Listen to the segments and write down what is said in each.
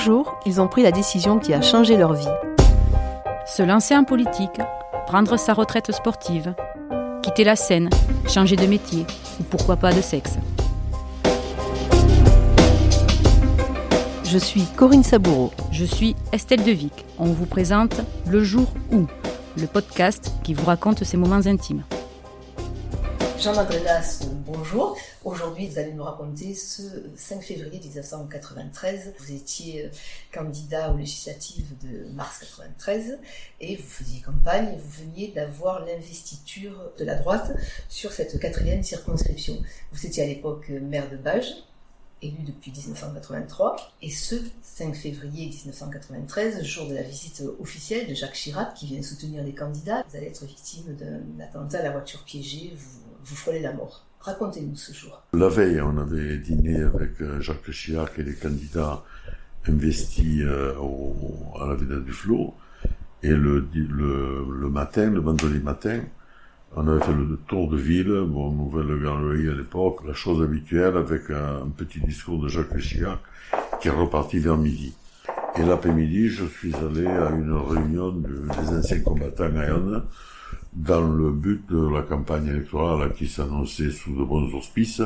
jour, ils ont pris la décision qui a changé leur vie. Se lancer en politique, prendre sa retraite sportive, quitter la scène, changer de métier ou pourquoi pas de sexe. Je suis Corinne Saboureau. Je suis Estelle Devic. On vous présente Le jour où, le podcast qui vous raconte ses moments intimes. Jean Madrenas, bonjour. Aujourd'hui, vous allez nous raconter ce 5 février 1993. Vous étiez euh, candidat aux législatives de mars 93 et vous faisiez campagne et vous veniez d'avoir l'investiture de la droite sur cette quatrième circonscription. Vous étiez à l'époque maire de Bages, élu depuis 1983, et ce 5 février 1993, jour de la visite officielle de Jacques Chirac qui vient soutenir les candidats, vous allez être victime d'un attentat à la voiture piégée, vous, vous frôlez la mort. Racontez-nous ce jour. La veille, on avait dîné avec euh, Jacques Chirac et les candidats investis euh, à la Villa du Flot. Et le, matin, le vendredi matin, on avait fait le tour de ville, bon, nouvelle galerie à l'époque, la chose habituelle avec un, petit discours de Jacques Chirac qui est reparti vers midi. Et l'après-midi, je suis allé à une réunion des anciens combattants à Yonne, dans le but de la campagne électorale qui s'annonçait sous de bons auspices,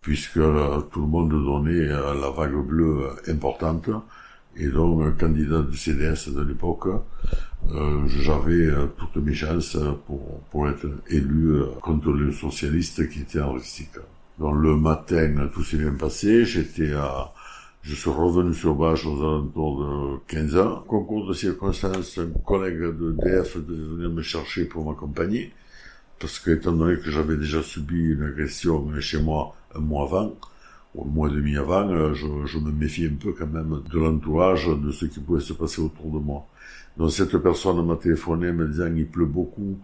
puisque euh, tout le monde donnait euh, la vague bleue importante, et donc candidat du CDS de l'époque, euh, j'avais toutes mes chances pour, pour être élu contre le socialiste qui était en risque. Donc le matin, tout s'est bien passé, j'étais à je suis revenu sur Bâche aux alentours de 15 ans. Concours de circonstances, un collègue de DF devait venir me chercher pour m'accompagner. Parce que, étant donné que j'avais déjà subi une agression chez moi un mois avant, ou un mois et demi avant, euh, je, me méfie un peu quand même de l'entourage, de ce qui pouvait se passer autour de moi. Donc cette personne m'a téléphoné me disant il pleut beaucoup,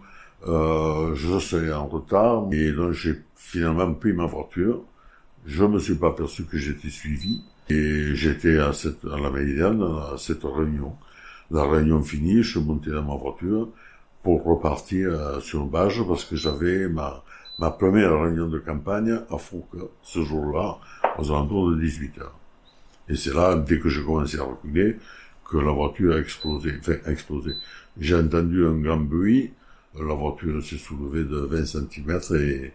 euh, je serai en retard, et donc j'ai finalement pris ma voiture. Je me suis pas aperçu que j'étais suivi. Et j'étais à, la Médiane, à cette réunion. La réunion finie, je suis monté dans ma voiture pour repartir euh, sur Bage parce que j'avais ma, première réunion de campagne à Foucault ce jour-là, aux alentours de 18 heures. Et c'est là, dès que j'ai commencé à reculer, que la voiture a explosé. Explosé. J'ai entendu un grand bruit, la voiture s'est soulevée de 20 cm et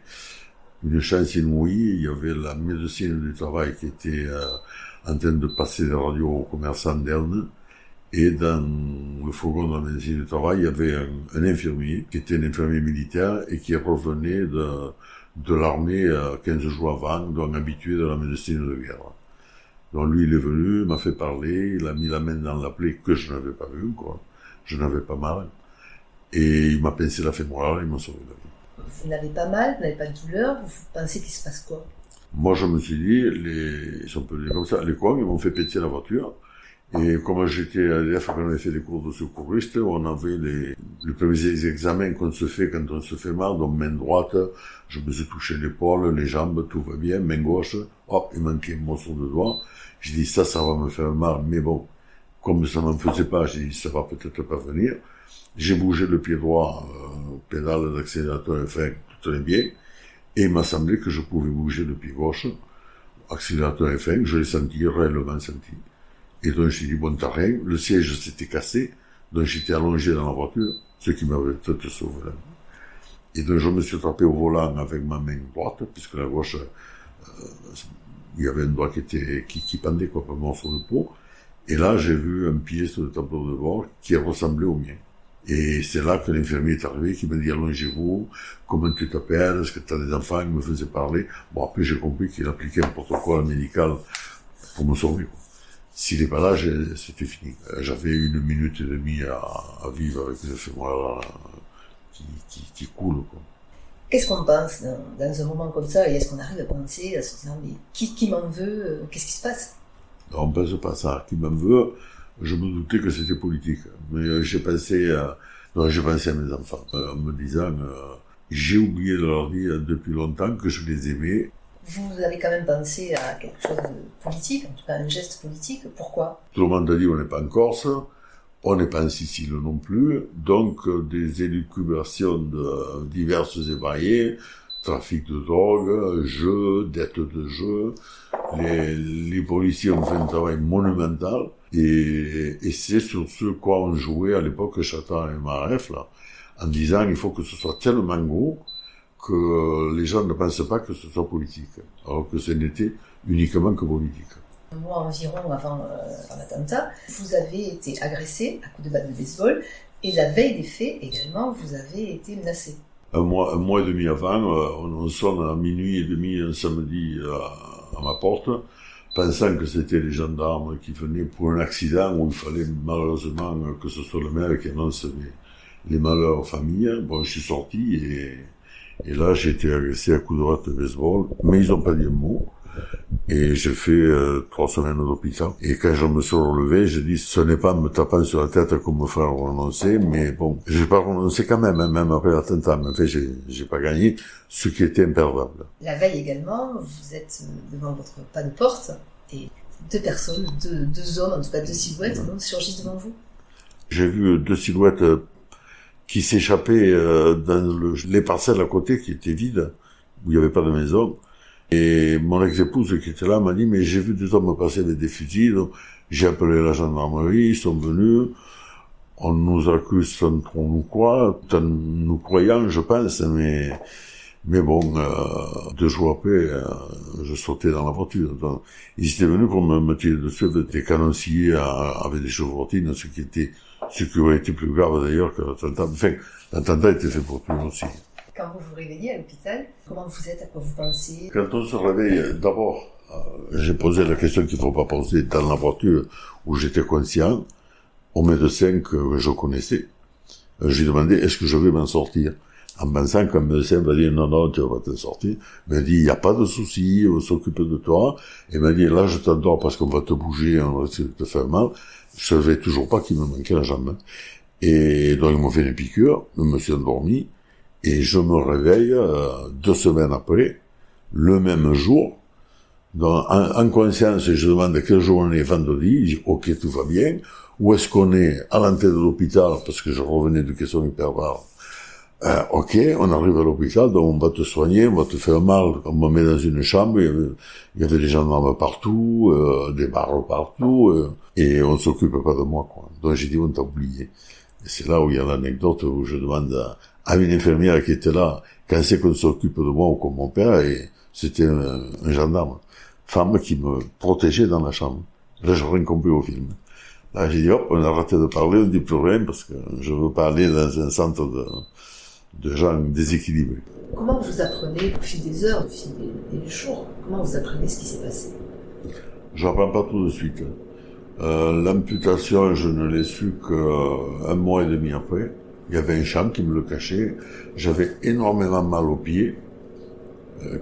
une chance inouïe, il y avait la médecine du travail qui était euh, en train de passer des radios aux commerçants d'Erne. Et dans le fourgon de la médecine du travail, il y avait un, infirmier qui était un infirmier militaire et qui revenait de, de l'armée 15 euh, jours avant, donc habitué de la médecine de guerre. Donc lui, il est venu, m'a fait parler, il a mis la main dans la plaie que je n'avais pas vue, quoi. Je n'avais pas mal. Et il m'a pincé la fémorale, il m'a sauvé la vie vous n'avez pas mal, vous n'avez pas de douleur, vous pensez qu'il se passe quoi? Moi, je me suis dit, les, ils sont comme ça, les cons, ils m'ont fait péter la voiture. Et comme j'étais à l'EF, quand on avait fait des cours de secouriste, on avait les, les premiers examens qu'on se fait quand on se fait mal, donc main droite, je me suis touché l'épaule, les jambes, tout va bien, main gauche, hop, il manquait un morceau de doigt. J'ai dit, ça, ça va me faire mal, mais bon, comme ça ne me faisait pas, j'ai dit, ça va peut-être pas venir. J'ai bougé le pied droit, euh, pédale d'accélérateur et tout allait bien. Et il m'a semblé que je pouvais bouger le pied gauche, accélérateur et frein, je l'ai senti, réellement senti. Et donc j'ai dit, bon, rien. Le siège s'était cassé, donc j'étais allongé dans la voiture, ce qui m'avait peut-être sauvé. Et donc je me suis attrapé au volant avec ma main droite, puisque la gauche, euh, il y avait un doigt qui était, qui, qui pendait comme un morceau de. Et là, j'ai vu un pied sur le tableau de bord qui ressemblait au mien. Et c'est là que l'infirmier est arrivé, qui m'a dit allongez-vous, comment tu t'appelles, est-ce que tu as des enfants, il me faisait parler. Bon, après j'ai compris qu'il appliquait un protocole médical pour me sauver. S'il n'est pas là, c'était fini. J'avais une minute et demie à, à vivre avec ce fémur qui, qui, qui coule. Qu'est-ce qu'on pense dans, dans, un moment comme ça? Et est-ce qu'on arrive à penser, à se dire, mais qui, qui m'en veut? Euh, Qu'est-ce qui se passe? Non, On ne pense pas ça. Qui m'en veut je me doutais que c'était politique. Mais euh, j'ai pensé, à, j'ai pensé à mes enfants, euh, en me disant, euh, j'ai oublié de leur dire depuis longtemps que je les aimais. Vous avez quand même pensé à quelque chose de politique, en tout cas un geste politique. Pourquoi? Tout le monde a dit on n'est pas en Corse, on n'est pas en Sicile non plus, donc des élucubrations diverses et variées, trafic de drogue, jeux, dettes de jeux. Les, les policiers ont fait un travail monumental. Et, et c'est sur ce quoi on jouait à l'époque Chatan et Maref, là, en disant il faut que ce soit tellement gros que les gens ne pensent pas que ce soit politique, alors que ce n'était uniquement que politique. Un mois environ avant, euh, l'attentat, vous avez été agressé à coups de batte de baseball, et la veille des faits également, vous avez été menacé. Un mois, un mois et demi avant, euh, on sonne à minuit et demi un samedi à, à ma porte, pensant que c'était les gendarmes qui venaient pour un accident où il fallait malheureusement que ce soit le maire qui annonce les, les malheurs aux familles. Bon, je suis sorti et, et là j'ai été agressé à coups de droite de baseball, mais ils n'ont pas dit un mot. Et j'ai fait euh, trois semaines d'hôpital. Et quand je me suis relevé, j'ai dit, ce n'est pas me tapant sur la tête qu'on me fera renoncer, mais bon, j'ai pas renoncé quand même, hein, même après l'attentat. Mais en fait, j'ai, j'ai pas gagné, ce qui était imperdable. La veille également, vous êtes devant votre pas de porte, et deux personnes, deux, deux hommes, en tout cas deux silhouettes, donc, surgissent devant vous. J'ai vu deux silhouettes euh, qui s'échappaient euh, dans le, les parcelles à côté qui étaient vides, où il n'y avait pas de maison. Et mon ex-épouse qui était là m'a dit, mais j'ai vu des hommes passer avec des fusils, donc j'ai appelé la gendarmerie, ils sont venus, on nous accuse sans trop nous croire, en nous croyant, je pense, mais, mais bon, euh, deux jours après, euh, je sautais dans la voiture. Ils étaient venus pour me, me tirer dessus avec des canonciers avec des chevrotines, ce qui était, ce qui aurait été plus grave d'ailleurs que l'attentat. Enfin, l'attentat était fait pour tout aussi quand vous vous réveillez à l'hôpital, comment vous êtes, à quoi vous pensez? Quand on se réveille, d'abord, euh, j'ai posé la question qu'il ne faut pas penser dans la voiture où j'étais conscient au médecin que je connaissais. Euh, j'ai demandé est-ce que je vais m'en sortir? En pensant qu'un médecin va dire non, non, tu vas te sortir. Il m'a dit, il n'y a pas de souci, on s'occupe de toi. Et il m'a dit, là, je t'endors parce qu'on va te bouger, on va te faire mal. Je savais toujours pas qu'il me manquait la jambe. Et donc, ils m'ont fait une piqûre, je me suis endormi. Et je me réveille euh, deux semaines après, le même jour, dans, en, conscience, je demande quel jour on est vendredi, je dis ok tout va bien, où est-ce qu'on est? À l'entrée de l'hôpital, parce que je revenais de questions hyper rares. Euh, ok, on arrive à l'hôpital, donc on va te soigner, on va te faire mal, on me met dans une chambre, il y avait, des gendarmes partout, euh, des barres partout, euh, et on s'occupe pas de moi, quoi. Donc j'ai dit, on t'a oublié. Et c'est là où il y a l'anecdote où je demande à, à une infirmière qui était là, quand c'est qu'on s'occupe de moi ou comme mon père, et c'était un, gendarme, femme qui me protégeait dans la chambre. Là, j'ai rien compris au film. Là, j'ai dit, hop, on a arrêté de parler, on dit plus rien, parce que je veux pas aller dans un centre de, de gens déséquilibrés. Comment vous apprenez, au fil des heures, au fil des, jours, comment vous apprenez ce qui s'est passé? Je n'apprends pas tout de suite. Euh, L'amputation, je ne l'ai su qu'un mois et demi après. Il y avait un champ qui me le cachait. J'avais énormément mal aux pieds, euh,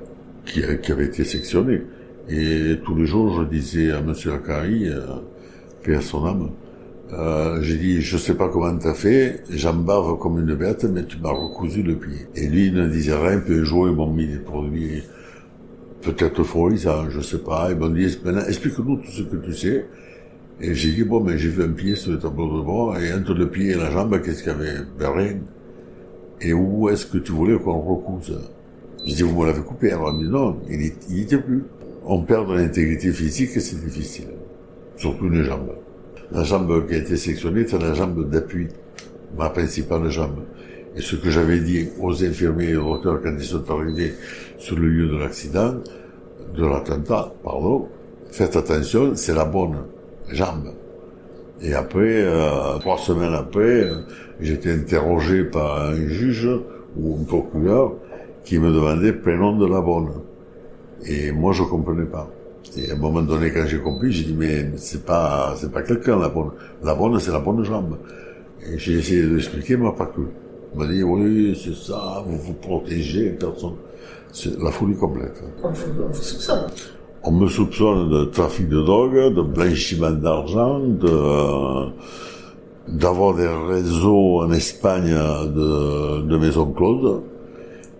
qui, qui, avait été sectionné. Et tous les jours, je disais à Monsieur Akari, euh, paix à son âme, euh, j'ai dit, je sais pas comment t'as fait, j'embarve comme une bête, mais tu m'as recousu le pied. Et lui, il ne disait rien, puis jour, ils m'ont mis des produits peut-être ça, je sais pas. Ils m'ont dit, maintenant, explique-nous tout ce que tu sais. Et j'ai dit, bon, mais j'ai vu un pied sur le tableau de bord, et entre le pied et la jambe, qu'est-ce qu'il y avait? Ben rien. Et où est-ce que tu voulais qu'on recouse J'ai dit, vous me l'avez coupé. Alors elle m'a dit, non, il n'était plus. On perd de l'intégrité physique et c'est difficile. Surtout une jambe. La jambe qui a été sectionnée, c'est la jambe d'appui, ma principale jambe. Et ce que j'avais dit aux infirmiers et aux docteurs quand ils sont arrivés sur le lieu de l'accident, de l'attentat, pardon, faites attention, c'est la bonne jambes. Et après, euh, trois semaines après, euh, j'étais interrogé par un juge ou un procureur qui me demandait prénom de la bonne. Et moi, je comprenais pas. Et à un moment donné, quand j'ai compris, j'ai dit, mais c'est pas, c'est pas quelqu'un, la bonne. La bonne, c'est la bonne jambe. Et j'ai essayé de l'expliquer, mais pas que. Il m'a dit, oui, c'est ça, vous vous protégez, personne. C'est la folie complète. On vous, on vous soupçonne. On me soupçonne de trafic de drogue, de blanchiment d'argent, de d'avoir des réseaux en Espagne de, de maisons closes.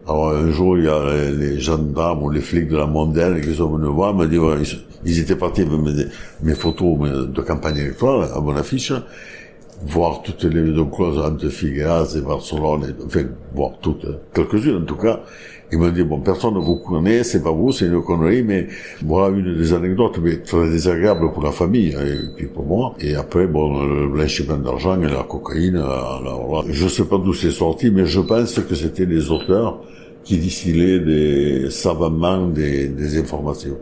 Alors un jour, il y a les, gendarmes ou les flics de la mondiale qui sont venus voir, me disent, ils, étaient partis avec mes, mes photos de campagne électorale à mon affiche, voir toutes les maisons closes entre Figueras et Barcelone, enfin, voir toutes, quelques-unes en tout cas, Il m'a dit, bon, personne ne vous connaît, c'est pas vous, c'est une connerie, mais voilà une des anecdotes, mais très désagréable pour la famille, hein, et puis pour moi. Et après, bon, le blanchiment d'argent et la cocaïne, alors je sais pas d'où c'est sorti, mais je pense que c'était les auteurs qui distillaient des, savamment des, des informations.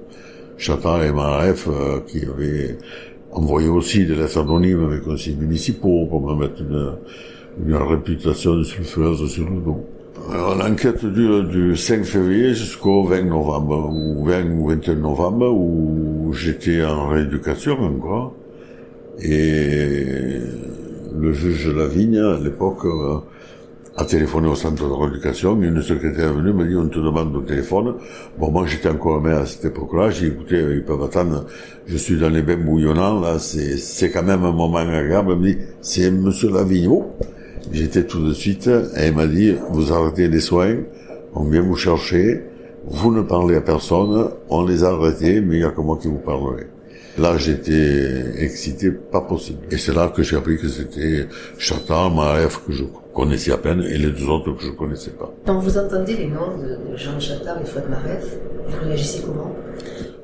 Chattard et Maref, euh, qui avaient envoyé aussi des lettres anonymes avec conseils municipaux pour me mettre une, une réputation sulfureuse sur le dos. L'enquête dure du 5 février jusqu'au 20 novembre, ou 20 ou 21 novembre, où j'étais en rééducation encore. Et le juge Lavigne, à l'époque, euh, a téléphoné au centre de rééducation, une secrétaire est venue, me dit, on te demande au téléphone. Bon, moi, j'étais encore maire à cette époque-là, j'ai écouté, ils peuvent attendre, je suis dans les bains bouillonnants, là, c'est, c'est quand même un moment agréable. Elle me dit, c'est monsieur Lavigno. J'étais tout de suite, et elle m'a dit, vous arrêtez les soins, on vient vous chercher, vous ne parlez à personne, on les a arrêtés, mais il n'y a que moi qui vous parlerai. Là, j'étais excité, pas possible. Et c'est là que j'ai appris que c'était Chatham, Maef, que je connaissais à peine, et les deux autres que je connaissais pas. Quand vous entendez les noms de Jean Chattard et Fouad Maref, vous réagissez comment?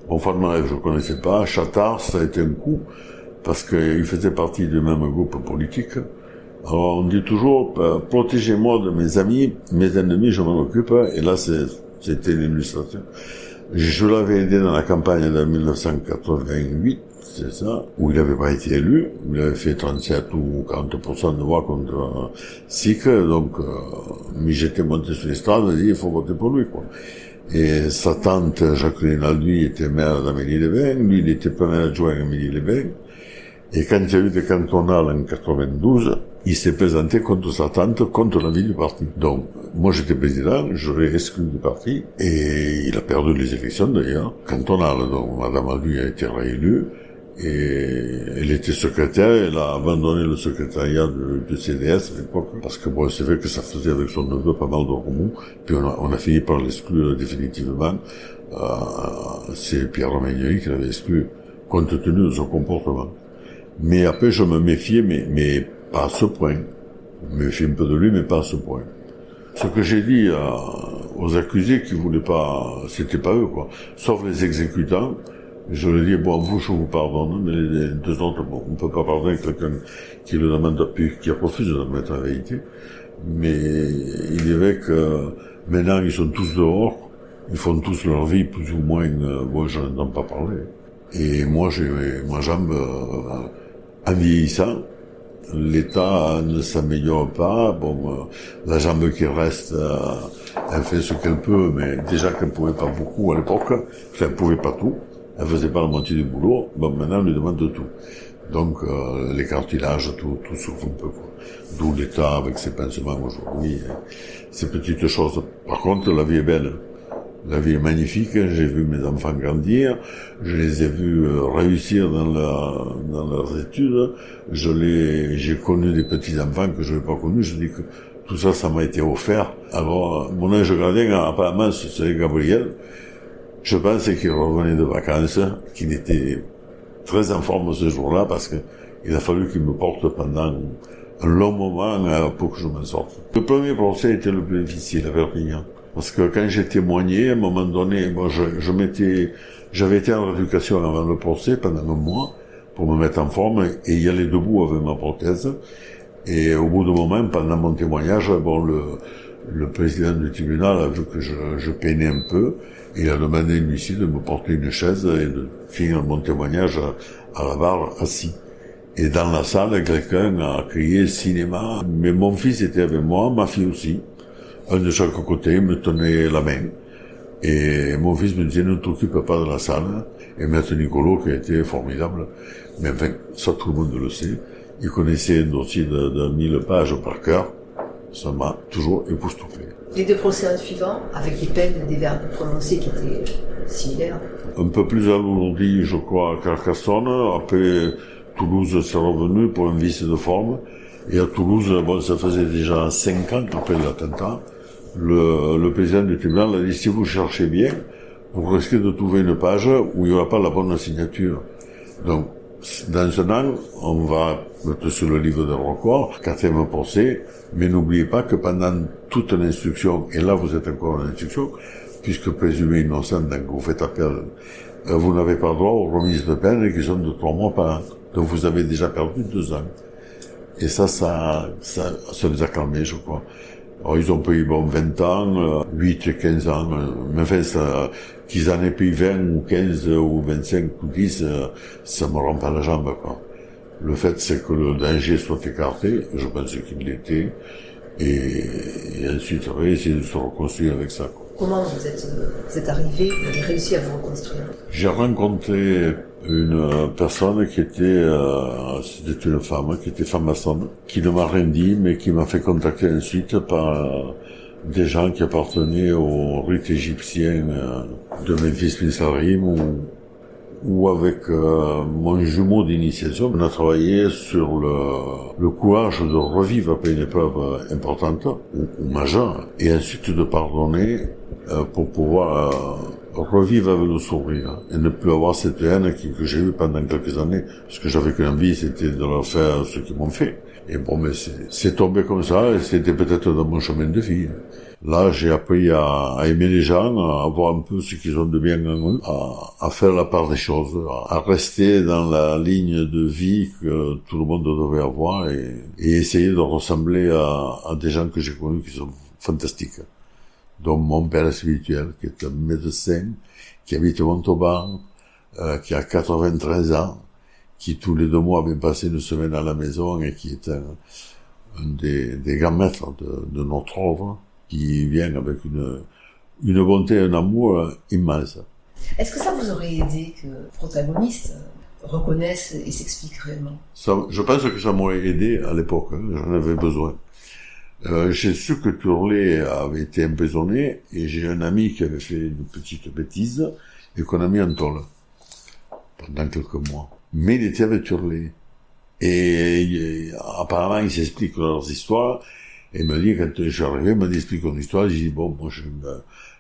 Bon, Fouad Maref, je connaissais pas. Chattard, ça a été un coup, parce qu'il faisait partie du même groupe politique. On dit toujours, euh, protégez-moi de mes amis, mes ennemis, je m'en occupe. Et là, c'était l'illustration. Je l'avais aidé dans la campagne de 1988, c'est ça, où il n'avait pas été élu. Il avait fait 37 ou 40% de voix contre SIC, donc, euh, mais j'étais monté sur l'estrade et dit, il faut voter pour lui, quoi. Et sa tante, Jacqueline Alduy, était maire d'Amélie-les-Bains, lui, il était maire adjoint à Amélie-les-Bains. Et quand il y a eu des cantonales en 92, il s'est présenté contre sa tante, contre la vie du parti. Donc, moi j'étais président, je l'ai exclu du parti, et il a perdu les élections d'ailleurs, cantonales. Donc, Madame Albu a été réélue, et elle était secrétaire, elle a abandonné le secrétariat du, CDS à l'époque, parce que bon, c'est vrai que ça faisait avec son neveu pas mal de remous, puis on a, on a fini par l'exclure définitivement. Euh, c'est Pierre Romagnoli qui l'avait exclu, compte tenu de son comportement. Mais après, je me méfiais, mais, mais pas à ce point. Je me méfiais un peu de lui, mais pas à ce point. Ce que j'ai dit aux accusés qui voulaient pas, c'était pas eux, quoi. Sauf les exécutants. Je leur ai bon, vous, je vous pardonne, mais les deux autres, bon, on peut pas pardonner quelqu'un qui le demande, qui refuse de mettre en vérité. Mais il est vrai que maintenant, ils sont tous dehors, ils font tous leur vie, plus ou moins, euh, bon, je n'entends pas parler. Et moi, j'ai ma jambe, euh, en vieillissant, l'État ne s'améliore pas. Bon, euh, la jambe qui reste, euh, elle fait ce qu'elle peut, mais déjà qu'elle ne pouvait pas beaucoup à l'époque, elle ne pouvait pas tout. Elle faisait pas la moitié du boulot. Bon, maintenant, on lui demande de tout. Donc, euh, les cartilages, tout, tout souffre un peu. D'où l'État avec ses pansements aujourd'hui, ces petites choses. Par contre, la vie est belle. La vie est magnifique, j'ai vu mes enfants grandir, je les ai vus euh, réussir dans, dans leurs études, j'ai connu des petits-enfants que je n'ai pas connus, je dis que tout ça, ça m'a été offert. Alors, mon ange gardien, apparemment, c'est Gabriel. Je pense qu'il revenait de vacances, qu'il était très en forme ce jour-là, parce qu'il a fallu qu'il me porte pendant un long moment euh, pour que je m'en sorte. Le premier procès était le plus difficile à Perpignan. Parce que quand j'ai témoigné, à un moment donné, moi, je, je m'étais, j'avais été en rééducation avant le procès pendant un mois pour me mettre en forme et y aller debout avec ma prothèse. Et au bout d'un moment, pendant mon témoignage, bon, le, le président du tribunal a vu que je, je peinais un peu. Il a demandé à l'huissier de me porter une chaise et de finir mon témoignage à, la barre assis. Et dans la salle, quelqu'un a crié cinéma. Mais mon fils était avec moi, ma fille aussi un de chaque côté me tenait la main. Et mon fils me disait, ne t'occupe pas de la salle. Et maître Nicolo, qui a été formidable, mais enfin, ça tout le monde le sait, il connaissait un dossier de, de 1000 pages par cœur. Ça m'a toujours époustouflé. Les deux procès suivants, avec des peines, des verbes prononcés qui étaient similaires Un peu plus alourdi, je crois, à Carcassonne. Après, Toulouse s'est revenu pour un vice de forme. Et à Toulouse, bon, ça faisait déjà 5 ans après l'attentat le, le président du tribunal a dit si vous cherchez bien, vous risquez de trouver une page où il n'y aura pas la bonne signature. Donc, dans un an, on va mettre sur le livre de record, quatrième procès, mais n'oubliez pas que pendant toute l'instruction, et là vous êtes encore en instruction, puisque présumé innocent, donc vous faites appel, euh, vous n'avez pas droit aux remises de peine qui sont de trois mois par an. Donc vous avez déjà perdu deux ans. Et ça, ça, ça, ça les a calmés, je crois. Alors, ils ont payé bon 20 ans, 8 et 15 ans, euh, mais enfin, ça, qu'ils en aient payé 20 ou 15 ou 25 ou 10, euh, ça me rend pas la jambe, quoi. Le fait, c'est que le danger soit écarté, je pense qu'il l'était, et, et ensuite, on va essayer de se reconstruire avec ça, quoi. Comment vous êtes, vous êtes arrivé, vous avez réussi à vous reconstruire J'ai rencontré une personne qui était, euh, c'était une femme, qui était femme-maçonne, qui ne m'a rien dit, mais qui m'a fait contacter ensuite par euh, des gens qui appartenaient au rite égyptien euh, de Memphis Minsarim, où, avec euh, mon jumeau d'initiation, on a travaillé sur le, le courage de revivre après une épreuve importante ou, ou majeure, et ensuite de pardonner euh, pour pouvoir euh, revivre avec le sourire et ne plus avoir cette haine que j'ai eue pendant quelques années, parce que j'avais qu'une envie, c'était de leur faire ce qu'ils m'ont fait. Et bon, mais c'est tombé comme ça, et c'était peut-être dans mon chemin de vie. Là, j'ai appris à, à, aimer les gens, à voir un peu ce qu'ils ont de bien en eux, à, à, faire la part des choses, à, rester dans la ligne de vie que tout le monde devait avoir et, et essayer de ressembler à, à des gens que j'ai connus qui sont fantastiques. Dont mon père spirituel, qui est un médecin, qui habite Montauban, euh, qui a 93 ans, qui tous les deux mois vient passer une semaine à la maison et qui est un, un des, des, grands maîtres de, de, notre œuvre, qui vient avec une, une bonté, un amour immense. Est-ce que ça vous aurait aidé que le protagoniste reconnaisse et s'explique réellement? Ça, Je pense que ça m'aurait aidé à l'époque, hein, j'en avais besoin. Euh, j'ai su que Turlet avait été emprisonné et j'ai un ami qui avait fait une petite bêtise et qu'on a mis en tôle pendant quelques mois. Mais il était avec Turlet. Et, et apparemment, il s'explique leurs histoires. Et il me dit, quand je suis arrivé, il m'a dit, explique ton histoire. J'ai dit, bon, moi, j'ai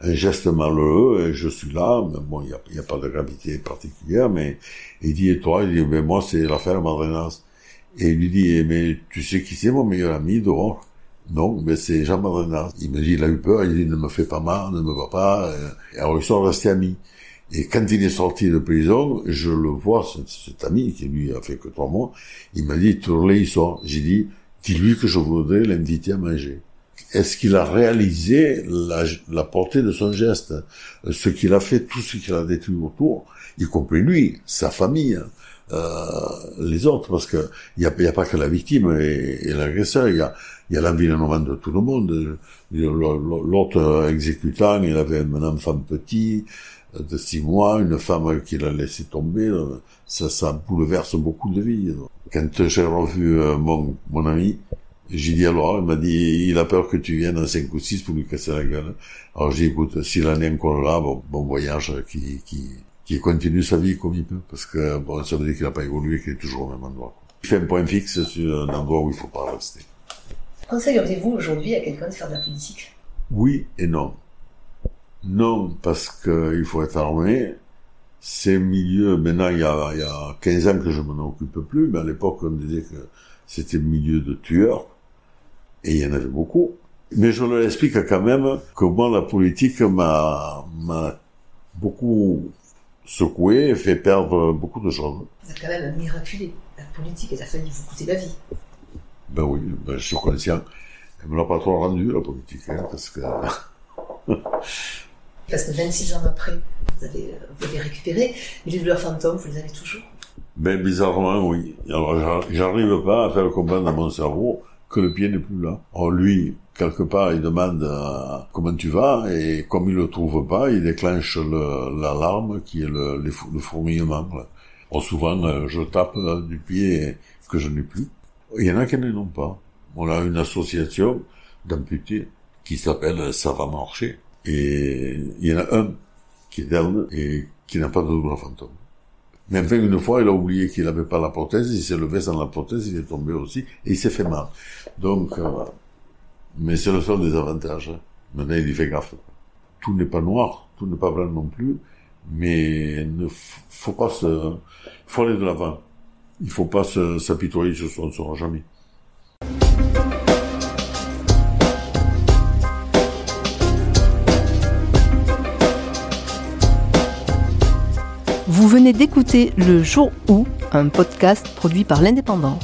un geste malheureux et je suis là. Mais bon, il n'y a, a, pas de gravité particulière. Mais il dit, et toi? Il dit, ben moi, c'est l'affaire Madrenas. Et il lui dit, mais tu sais qui c'est mon meilleur ami dehors? Non, mais c'est Jean Madrenas. Il me dit, il a eu peur, il dit, ne me fais pas mal, ne me va pas. Et alors ils sont restés amis. Et quand il est sorti de prison, je le vois, cet, cet ami qui lui a fait que trois mois, il m'a dit, Tourlé, il sort. J'ai dit, dis-lui que je voudrais l'inviter à manger. Est-ce qu'il a réalisé la, la, portée de son geste? Ce qu'il a fait, tout ce qu'il a détruit autour, y compris lui, sa famille, euh, les autres, parce que il n'y a, y a, pas que la victime et, et l'agresseur, il y a, y a l'environnement de tout le monde. L'autre exécutant, il avait un enfant petit de six mois, une femme qu'il a laissé tomber. Ça, ça bouleverse beaucoup de vies. Quand j'ai revu euh, mon, mon ami, j'ai dit alors, il m'a dit, il a peur que tu viennes en 5 ou 6 pour lui casser la gueule. Alors j'ai dit, écoute, s'il en est encore là, bon, bon voyage, qui, qui, qui continue sa vie comme il peut, parce que bon, ça veut dire qu'il n'a pas évolué, qu'il est toujours au même endroit. Il fait un point fixe sur un endroit où il faut pas rester. Conseilleriez-vous aujourd'hui à quelqu'un de faire de la politique? Oui et non. Non, parce qu'il faut être armé. Ces milieux, maintenant, il y, a, il y a 15 ans que je m'en occupe plus, mais à l'époque, on disait que c'était milieu de tueurs, et il y en avait beaucoup. Mais je leur explique quand même moi, la politique m'a, beaucoup secoué et fait perdre beaucoup de choses. Vous êtes quand même miraculé. La politique, elle a failli vous coûter la vie. Ben oui, ben je suis conscient. Elle me l'a pas trop rendu, la politique, hein, parce que... parce que 26 ans après, vous avez, vous avez récupéré, mais les douleurs fantômes, vous les avez toujours Ben bizarrement, oui. Alors j'arrive pas à faire comprendre dans mon cerveau que le pied n'est plus là. Or lui, quelque part, il demande euh, comment tu vas, et comme il le trouve pas, il déclenche l'alarme qui est le, le, le fourmillement. Or, souvent, euh, je tape euh, du pied que je n'ai plus. Il y en a qui n'en ont pas. On a une association d'amputés qui s'appelle Ça va marcher. Et il y en a un qui est d'Erne et qui n'a pas de douleur fantôme. Mais enfin, une fois, il a oublié qu'il n'avait pas la prothèse, il s'est levé sans la prothèse, il est tombé aussi, et il s'est fait mal. Donc, euh, mais c'est le seul des avantages. Hein. Maintenant, il fait gaffe. Tout n'est pas noir, tout n'est pas blanc non plus, mais ne faut pas se, faut aller de l'avant. il faut pas s'apitoyer sur ce qu'on ne saura jamais. D'écouter Le Jour où, un podcast produit par l'Indépendant.